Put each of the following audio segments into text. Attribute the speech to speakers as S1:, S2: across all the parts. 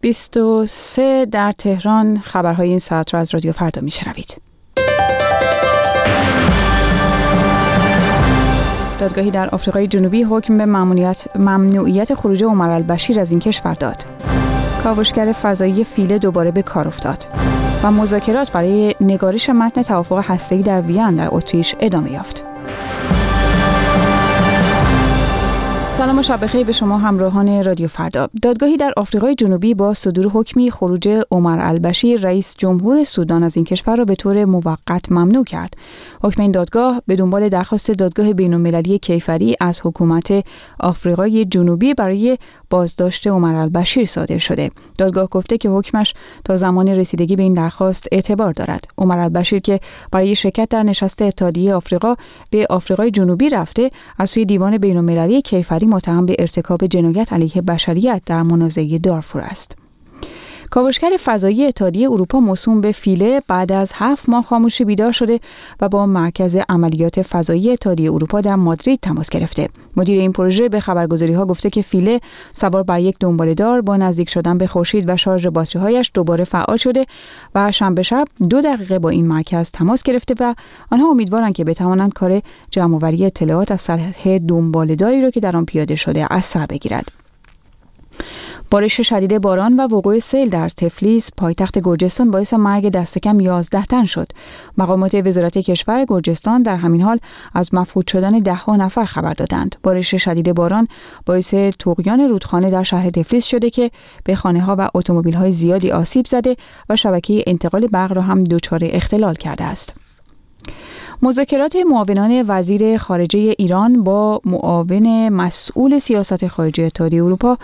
S1: 23 در تهران خبرهای این ساعت را از رادیو فردا میشنوید. دادگاهی در آفریقای جنوبی حکم به ممنوعیت خروج عمر البشیر از این کشور داد. کاوشگر فضایی فیله دوباره به کار افتاد و مذاکرات برای نگارش متن توافق هسته‌ای در وین در اتریش ادامه یافت. سلام و شب بخیر به شما همراهان رادیو فردا. دادگاهی در آفریقای جنوبی با صدور حکمی خروج عمر البشیر رئیس جمهور سودان از این کشور را به طور موقت ممنوع کرد. حکم این دادگاه به دنبال درخواست دادگاه بین المللی کیفری از حکومت آفریقای جنوبی برای بازداشت عمر البشیر صادر شده. دادگاه گفته که حکمش تا زمان رسیدگی به این درخواست اعتبار دارد. عمر البشیر که برای شرکت در نشست اتحادیه آفریقا به آفریقای جنوبی رفته از سوی دیوان بین المللی کیفری متهم به ارتکاب جنایت علیه بشریت در منازعه دارفور است. کاوشگر فضایی اتحادیه اروپا موسوم به فیله بعد از هفت ماه خاموشی بیدار شده و با مرکز عملیات فضایی اتحادیه اروپا در مادرید تماس گرفته. مدیر این پروژه به خبرگزاری ها گفته که فیله سوار بر یک دار با نزدیک شدن به خورشید و شارژ هایش دوباره فعال شده و شنبه شب دو دقیقه با این مرکز تماس گرفته و آنها امیدوارند که بتوانند کار جمعآوری اطلاعات از سطح داری را که در آن پیاده شده از سر بگیرد. بارش شدید باران و وقوع سیل در تفلیس پایتخت گرجستان باعث مرگ دست کم 11 تن شد. مقامات وزارت کشور گرجستان در همین حال از مفقود شدن ده ها نفر خبر دادند. بارش شدید باران باعث طغیان رودخانه در شهر تفلیس شده که به خانه ها و اتومبیل های زیادی آسیب زده و شبکه انتقال برق را هم دچار اختلال کرده است. مذاکرات معاونان وزیر خارجه ایران با معاون مسئول سیاست خارجه اتحادیه اروپا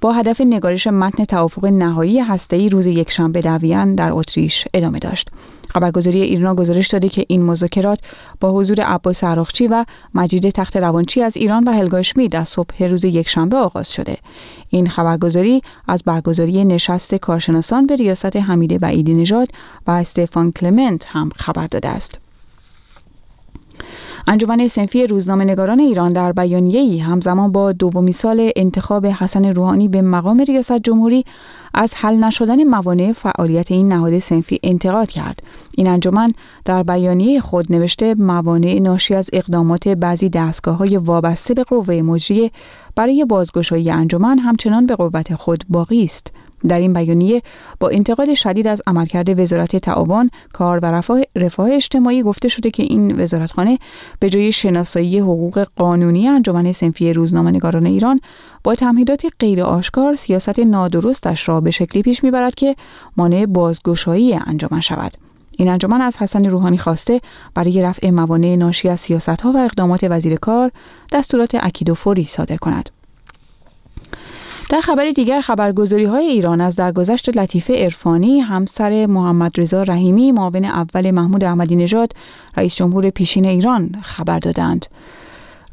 S1: با هدف نگارش متن توافق نهایی هسته‌ای روز یکشنبه در وین در اتریش ادامه داشت. خبرگزاری ایرنا گزارش داده که این مذاکرات با حضور عباس عراقچی و مجید تخت روانچی از ایران و هلگا شمید از صبح روز یکشنبه آغاز شده. این خبرگزاری از برگزاری نشست کارشناسان به ریاست حمید بعیدی نژاد و استفان کلمنت هم خبر داده است. انجمن سنفی روزنامه نگاران ایران در بیانیه‌ای همزمان با دومی سال انتخاب حسن روحانی به مقام ریاست جمهوری از حل نشدن موانع فعالیت این نهاد سنفی انتقاد کرد. این انجمن در بیانیه خود نوشته موانع ناشی از اقدامات بعضی دستگاه های وابسته به قوه مجریه برای بازگشایی انجمن همچنان به قوت خود باقی است. در این بیانیه با انتقاد شدید از عملکرد وزارت تعاون کار و رفاه, رفاه اجتماعی گفته شده که این وزارتخانه به جای شناسایی حقوق قانونی انجمن سنفی روزنامه‌نگاران ایران با تمهیدات غیر آشکار سیاست نادرستش را به شکلی پیش می‌برد که مانع بازگشایی انجمن شود. این انجمن از حسن روحانی خواسته برای رفع موانع ناشی از سیاست ها و اقدامات وزیر کار دستورات اکید و فوری صادر کند. در خبر دیگر خبرگزاری های ایران از درگذشت لطیفه عرفانی همسر محمد رضا رحیمی معاون اول محمود احمدی نژاد رئیس جمهور پیشین ایران خبر دادند.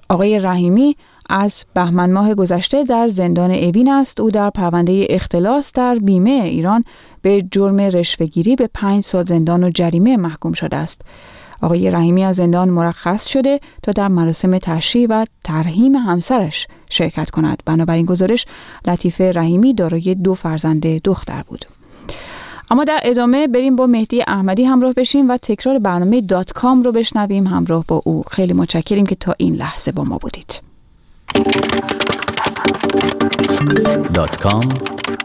S1: آقای رحیمی از بهمن ماه گذشته در زندان اوین است. او در پرونده اختلاس در بیمه ایران به جرم رشوهگیری به پنج سال زندان و جریمه محکوم شده است. آقای رحیمی از زندان مرخص شده تا در مراسم تشییع و ترحیم همسرش شرکت کند. بنابراین گزارش لطیفه رحیمی دارای دو فرزند دختر بود. اما در ادامه بریم با مهدی احمدی همراه بشیم و تکرار برنامه دات کام رو بشنویم همراه با او. خیلی متشکریم که تا این لحظه با ما بودید.
S2: دات کام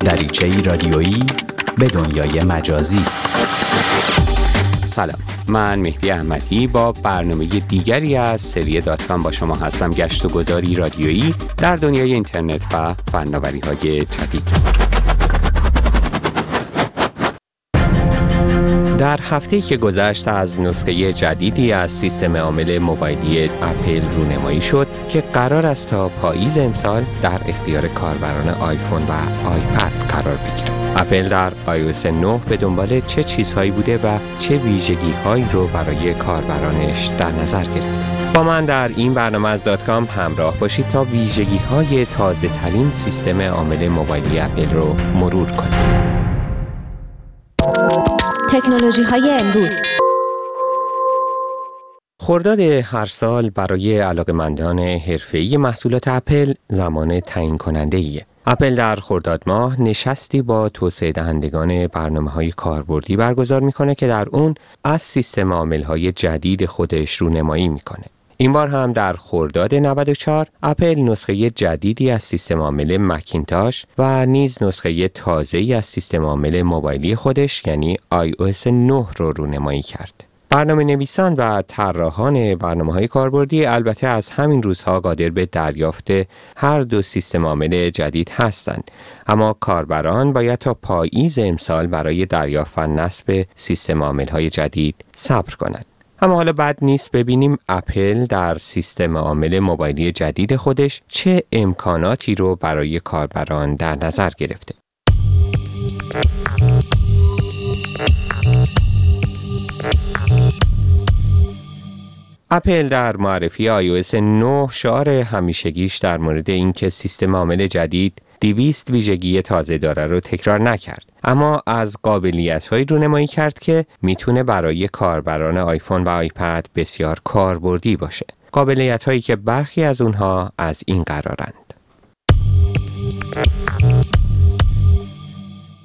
S2: دریچه رادیویی به دنیای مجازی.
S3: سلام. من مهدی احمدی با برنامه دیگری از سری داتکام با شما هستم. گشت و گذاری رادیویی در دنیای اینترنت و فناوری های جدید. در هفته که گذشت از نسخه جدیدی از سیستم عامل موبایلی اپل رونمایی شد که قرار است تا پاییز امسال در اختیار کاربران آیفون و آیپد قرار بگیرد. اپل در iOS 9 به دنبال چه چیزهایی بوده و چه ویژگی هایی رو برای کاربرانش در نظر گرفته. با من در این برنامه از دات کام همراه باشید تا ویژگی های تازه ترین سیستم عامل موبایلی اپل رو مرور کنیم.
S4: تکنولوژی های امروز.
S3: خرداد هر سال برای علاقمندان حرفه‌ای محصولات اپل زمان تعیین کننده ایه. اپل در خرداد ماه نشستی با توسعه دهندگان برنامه های کاربردی برگزار می‌کنه که در اون از سیستم عامل های جدید خودش رونمایی می‌کنه. این بار هم در خرداد 94 اپل نسخه جدیدی از سیستم عامل مکینتاش و نیز نسخه تازه ای از سیستم عامل موبایلی خودش یعنی iOS 9 رو رونمایی کرد. برنامه نویسان و طراحان برنامه های کاربردی البته از همین روزها قادر به دریافت هر دو سیستم عامل جدید هستند. اما کاربران باید تا پاییز امسال برای دریافت و نصب سیستم عامل های جدید صبر کنند. اما حالا بد نیست ببینیم اپل در سیستم عامل موبایلی جدید خودش چه امکاناتی رو برای کاربران در نظر گرفته. اپل در معرفی iOS 9 شعار همیشگیش در مورد اینکه سیستم عامل جدید دیویست ویژگی تازه داره رو تکرار نکرد. اما از قابلیت های رونمایی کرد که می‌تونه برای کاربران آیفون و آیپد بسیار کاربردی باشه. قابلیت هایی که برخی از اونها از این قرارند.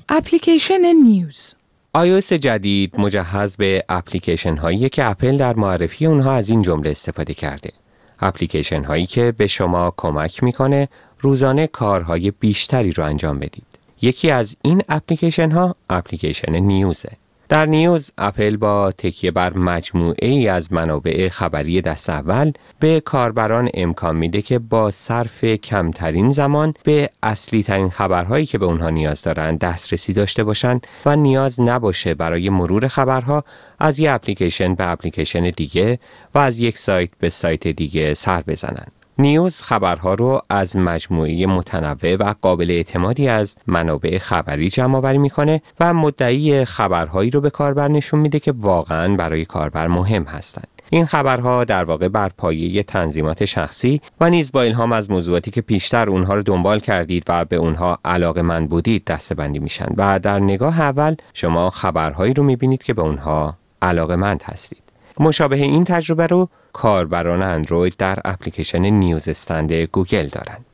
S1: اپلیکیشن نیوز
S3: iOS جدید مجهز به اپلیکیشن هایی که اپل در معرفی اونها از این جمله استفاده کرده. اپلیکیشن هایی که به شما کمک می‌کنه روزانه کارهای بیشتری رو انجام بدید. یکی از این اپلیکیشن ها اپلیکیشن نیوزه. در نیوز اپل با تکیه بر مجموعه ای از منابع خبری دست اول به کاربران امکان میده که با صرف کمترین زمان به اصلی ترین خبرهایی که به اونها نیاز دارند دسترسی داشته باشند و نیاز نباشه برای مرور خبرها از یک اپلیکیشن به اپلیکیشن دیگه و از یک سایت به سایت دیگه سر بزنند. نیوز خبرها رو از مجموعه متنوع و قابل اعتمادی از منابع خبری جمع آوری می‌کنه و مدعی خبرهایی رو به کاربر نشون میده که واقعا برای کاربر مهم هستند. این خبرها در واقع بر پایه تنظیمات شخصی و نیز با الهام از موضوعاتی که پیشتر اونها رو دنبال کردید و به اونها علاقه من بودید دستبندی میشن و در نگاه اول شما خبرهایی رو می‌بینید که به اونها علاقه مند هستید. مشابه این تجربه رو کاربران اندروید در اپلیکیشن نیوز استند گوگل دارند.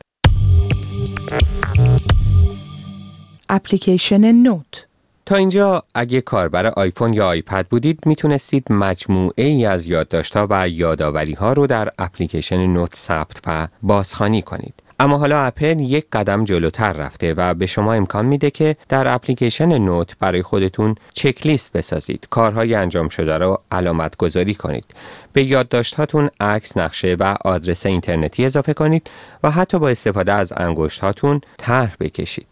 S1: اپلیکیشن نوت
S3: تا اینجا اگه کاربر آیفون یا آیپد بودید می‌تونستید مجموعه ای از یادداشت‌ها و یادآوری ها رو در اپلیکیشن نوت ثبت و بازخوانی کنید. اما حالا اپل یک قدم جلوتر رفته و به شما امکان میده که در اپلیکیشن نوت برای خودتون چک لیست بسازید. کارهای انجام شده رو علامت گذاری کنید. به یادداشت هاتون عکس نقشه و آدرس اینترنتی اضافه کنید و حتی با استفاده از انگشت هاتون طرح بکشید.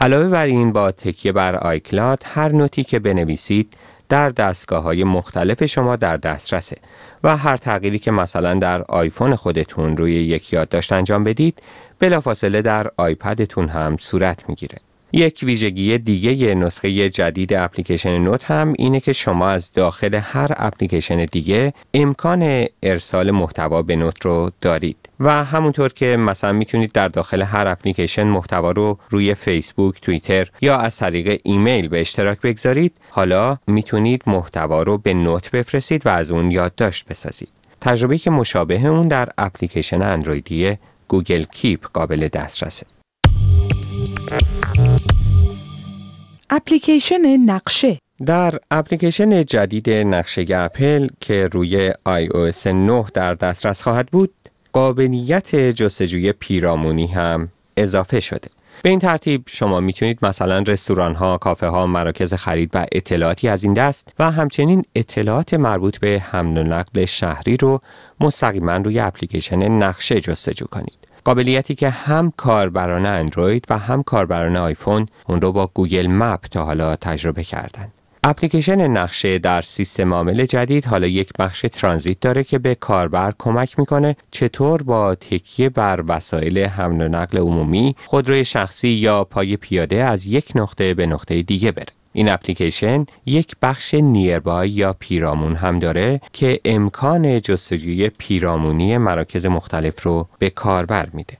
S3: علاوه بر این با تکیه بر آیکلاد هر note ی که بنویسید در دستگاه های مختلف شما در دسترسه و هر تغییری که مثلا در آیفون خودتون روی یک یادداشت انجام بدید بلافاصله در آیپدتون هم صورت می‌گیره. یک ویژگی دیگه نسخه جدید اپلیکیشن نوت هم اینه که شما از داخل هر اپلیکیشن دیگه امکان ارسال محتوا به نوت رو دارید و همونطور که مثلا می‌تونید در داخل هر اپلیکیشن محتوا رو روی فیسبوک، توییتر یا از طریق ایمیل به اشتراک بگذارید. حالا می‌تونید محتوا رو به Note بفرستید و از اون یادداشت بسازید. تجربه که مشابه اون در اپلیکیشن اندرویدی Google Keep قابل دسترسه.
S1: اپلیکیشن نقشه
S3: در اپلیکیشن جدید نقشه اپل که روی iOS 9 در دسترس خواهد بود قابلیت جستجوی پیرامونی هم اضافه شده به این ترتیب شما می‌تونید مثلا رستوران ها، کافه ها، مراکز خرید و اطلاعاتی از این دست و همچنین اطلاعات مربوط به حمل و نقل شهری رو مستقیما روی اپلیکیشن نقشه جستجو کنید. قابلیتی که هم کاربران اندروید و هم کاربران آیفون اون رو با Google Map تا حالا تجربه کردند. اپلیکیشن نقشه در سیستم عامل جدید حالا یک بخش ترانزیت داره که به کاربر کمک می‌کنه چطور با تکیه بر وسایل حمل و نقل عمومی خودروی شخصی یا پای پیاده از یک نقطه به نقطه دیگه بره. این اپلیکیشن یک بخش Nearby یا پیرامون هم داره که امکان جستجوی پیرامونی مراکز مختلف رو به کاربر میده.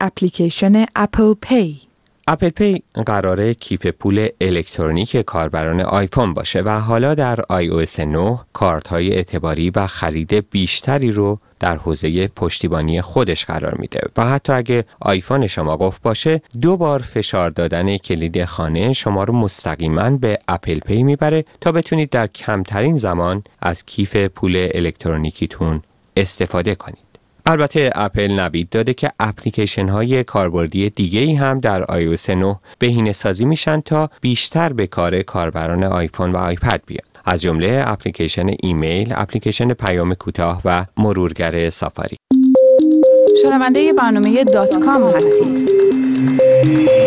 S1: اپلیکیشن
S3: Apple Pay قراره کیف پول الکترونیک کاربران آیفون باشه و حالا در iOS 9 کارت های اعتباری و خرید بیشتری رو در حوزه پشتیبانی خودش قرار میده و حتی اگه آیفون شما قفل باشه دو بار فشار دادن کلید خانه شما رو مستقیما به Apple Pay می‌بره تا بتونید در کمترین زمان از کیف پول الکترونیکیتون استفاده کنید. البته اپل نوید داده که اپلیکیشن های کاربردی دیگه ای هم در iOS 9 بهینه سازی میشن تا بیشتر به کار کاربران آیفون و آیپد بیان. از جمله اپلیکیشن ایمیل، اپلیکیشن پیام کوتاه و مرورگر سافاری.
S1: شنونده برنامه دات کام هستید.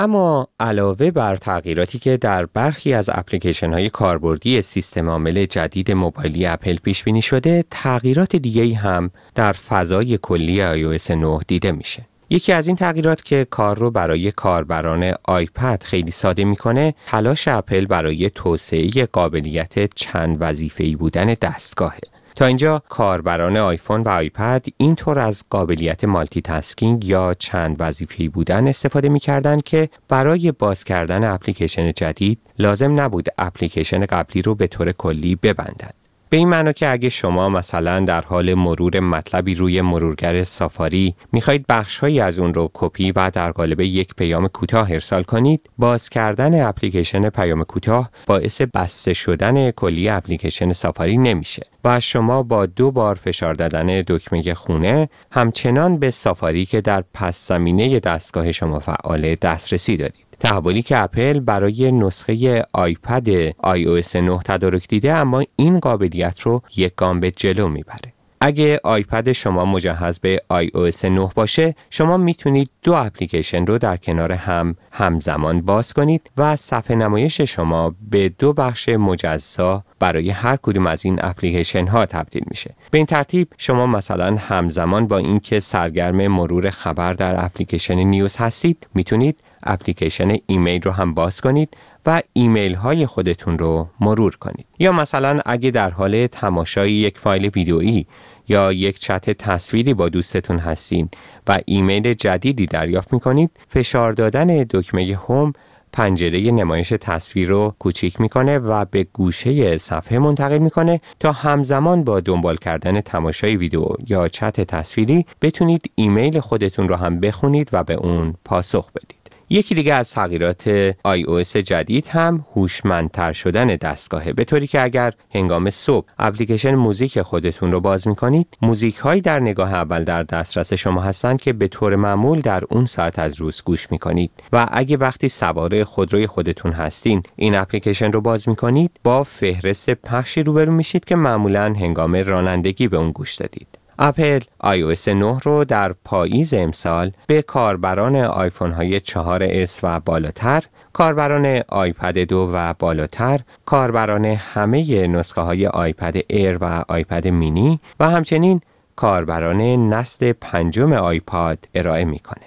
S3: اما علاوه بر تغییراتی که در برخی از اپلیکیشن های کاربردی سیستم عامل جدید موبایلی اپل پیش بینی شده، تغییرات دیگه هم در فضای کلی iOS 9 دیده میشه. یکی از این تغییرات که کار رو برای کاربران آیپد خیلی ساده می‌کنه تلاش اپل برای توسعه قابلیت چند وظیفه‌ای بودن دستگاهه تا اینجا کاربران آیفون و آیپد اینطور از قابلیت multitasking یا چند وظیفه‌ای بودن استفاده می‌کردند که برای باز کردن اپلیکیشن جدید لازم نبود اپلیکیشن قبلی رو به طور کلی ببندند. به این معنا که اگه شما مثلا در حال مرور مطلبی روی مرورگر سافاری می‌خواهید بخشهایی از اون رو کپی و در قالب یک پیام کوتاه ارسال کنید باز کردن اپلیکیشن پیام کوتاه باعث بسته شدن کلی اپلیکیشن سافاری نمیشه و شما با دو بار فشار دادن دکمه خونه همچنان به سافاری که در پس زمینه دستگاه شما فعال دسترسی دارید. تحولی که اپل برای نسخه آیپد iOS 9 تدارک دیده اما این قابلیت رو یک گام به جلو می‌بره. اگه آیپد شما مجهز به iOS 9 باشه شما می‌تونید دو اپلیکیشن رو در کنار هم همزمان باز کنید و صفحه نمایش شما به دو بخش مجزا برای هر کدوم از این اپلیکیشن ها تبدیل میشه به این ترتیب شما مثلا همزمان با اینکه سرگرم مرور خبر در اپلیکیشن نیوز هستید می‌تونید اپلیکیشن ایمیل رو هم باز کنید و ایمیل های خودتون رو مرور کنید یا مثلا اگه در حال تماشای یک فایل ویدئویی یا یک چت تصویری با دوستتون هستین و ایمیل جدیدی دریافت می کنید فشار دادن دکمه home پنجره نمایش تصویر رو کوچیک می‌کنه و به گوشه صفحه منتقل می‌کنه تا همزمان با دنبال کردن تماشای ویدیو یا چت تصویری بتونید ایمیل خودتون رو هم بخونید و به اون پاسخ بدید. یکی دیگه از تغییرات iOS جدید هم هوشمندتر شدن دستگاهه. به طوری که اگر هنگام صبح اپلیکیشن موزیک خودتون رو باز می‌کنید موزیک هایی در نگاه اول در دسترس شما هستند که به طور معمول در اون ساعت از روز گوش می‌کنید. و اگه وقتی سوار خودروی خودتون هستین این اپلیکیشن رو باز می‌کنید با فهرست پخشی روبرو میشید که معمولا هنگام رانندگی به اون گوش دادید. اپل iOS 9 رو در پاییز امسال به کاربران آیفون های 4S و بالاتر، کاربران آیپد 2 و بالاتر، کاربران همه نسخه های آیپد ایر و آیپد مینی و همچنین کاربران نسل پنجم آیپاد ارائه می‌کنه.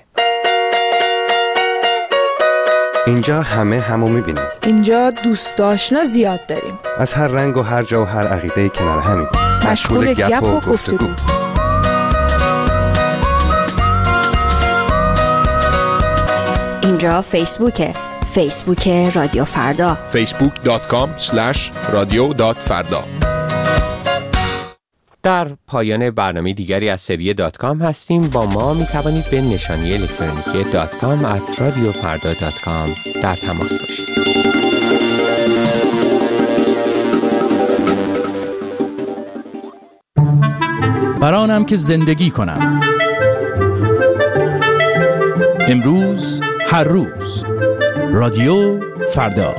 S5: اینجا همه همو می‌بینیم.
S6: اینجا دوست آشنا زیاد داریم.
S5: از هر رنگ و هر جا و هر عقیده کنار همیم
S6: مشغول گپ و گفتگو.
S4: اینجا فیسبوکه. فیسبوک رادیو فردا.
S7: facebook.com فردا
S3: در پایان برنامه دیگری از سری دات کام هستیم. با ما می توانید به نشانی الکترونیکی دات کام at رادیو فردا dot com در تماس باشید.
S8: برانم که زندگی کنم. امروز هر روز. رادیو فردا.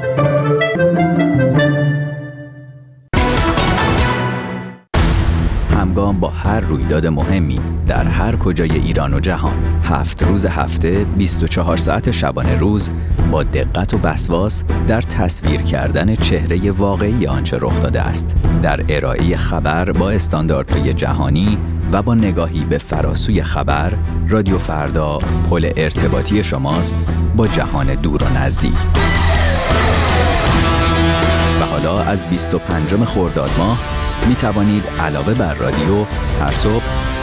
S2: همگام با هر رویداد مهمی در هر کجای ایران و جهان. هفت روز هفته 24 ساعت شبانه روز با دقت و بسواس در تصویر کردن چهره واقعی آنچه رخ داده است. در ارائه خبر با استانداردهای جهانی و با نگاهی به فراسوی خبر رادیو فردا پل ارتباطی شماست با جهان دور و نزدیک. و حالا از 25 خرداد ماه می توانید علاوه بر رادیو هر صبح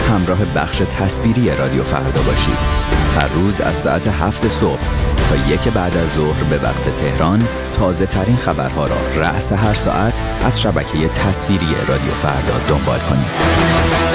S2: همراه بخش تصویری رادیو فردا باشید. هر روز از ساعت هفت صبح تا یک بعد از ظهر به وقت تهران تازه ترین خبرها را رأس هر ساعت از شبکه تصویری رادیو فردا دنبال کنید.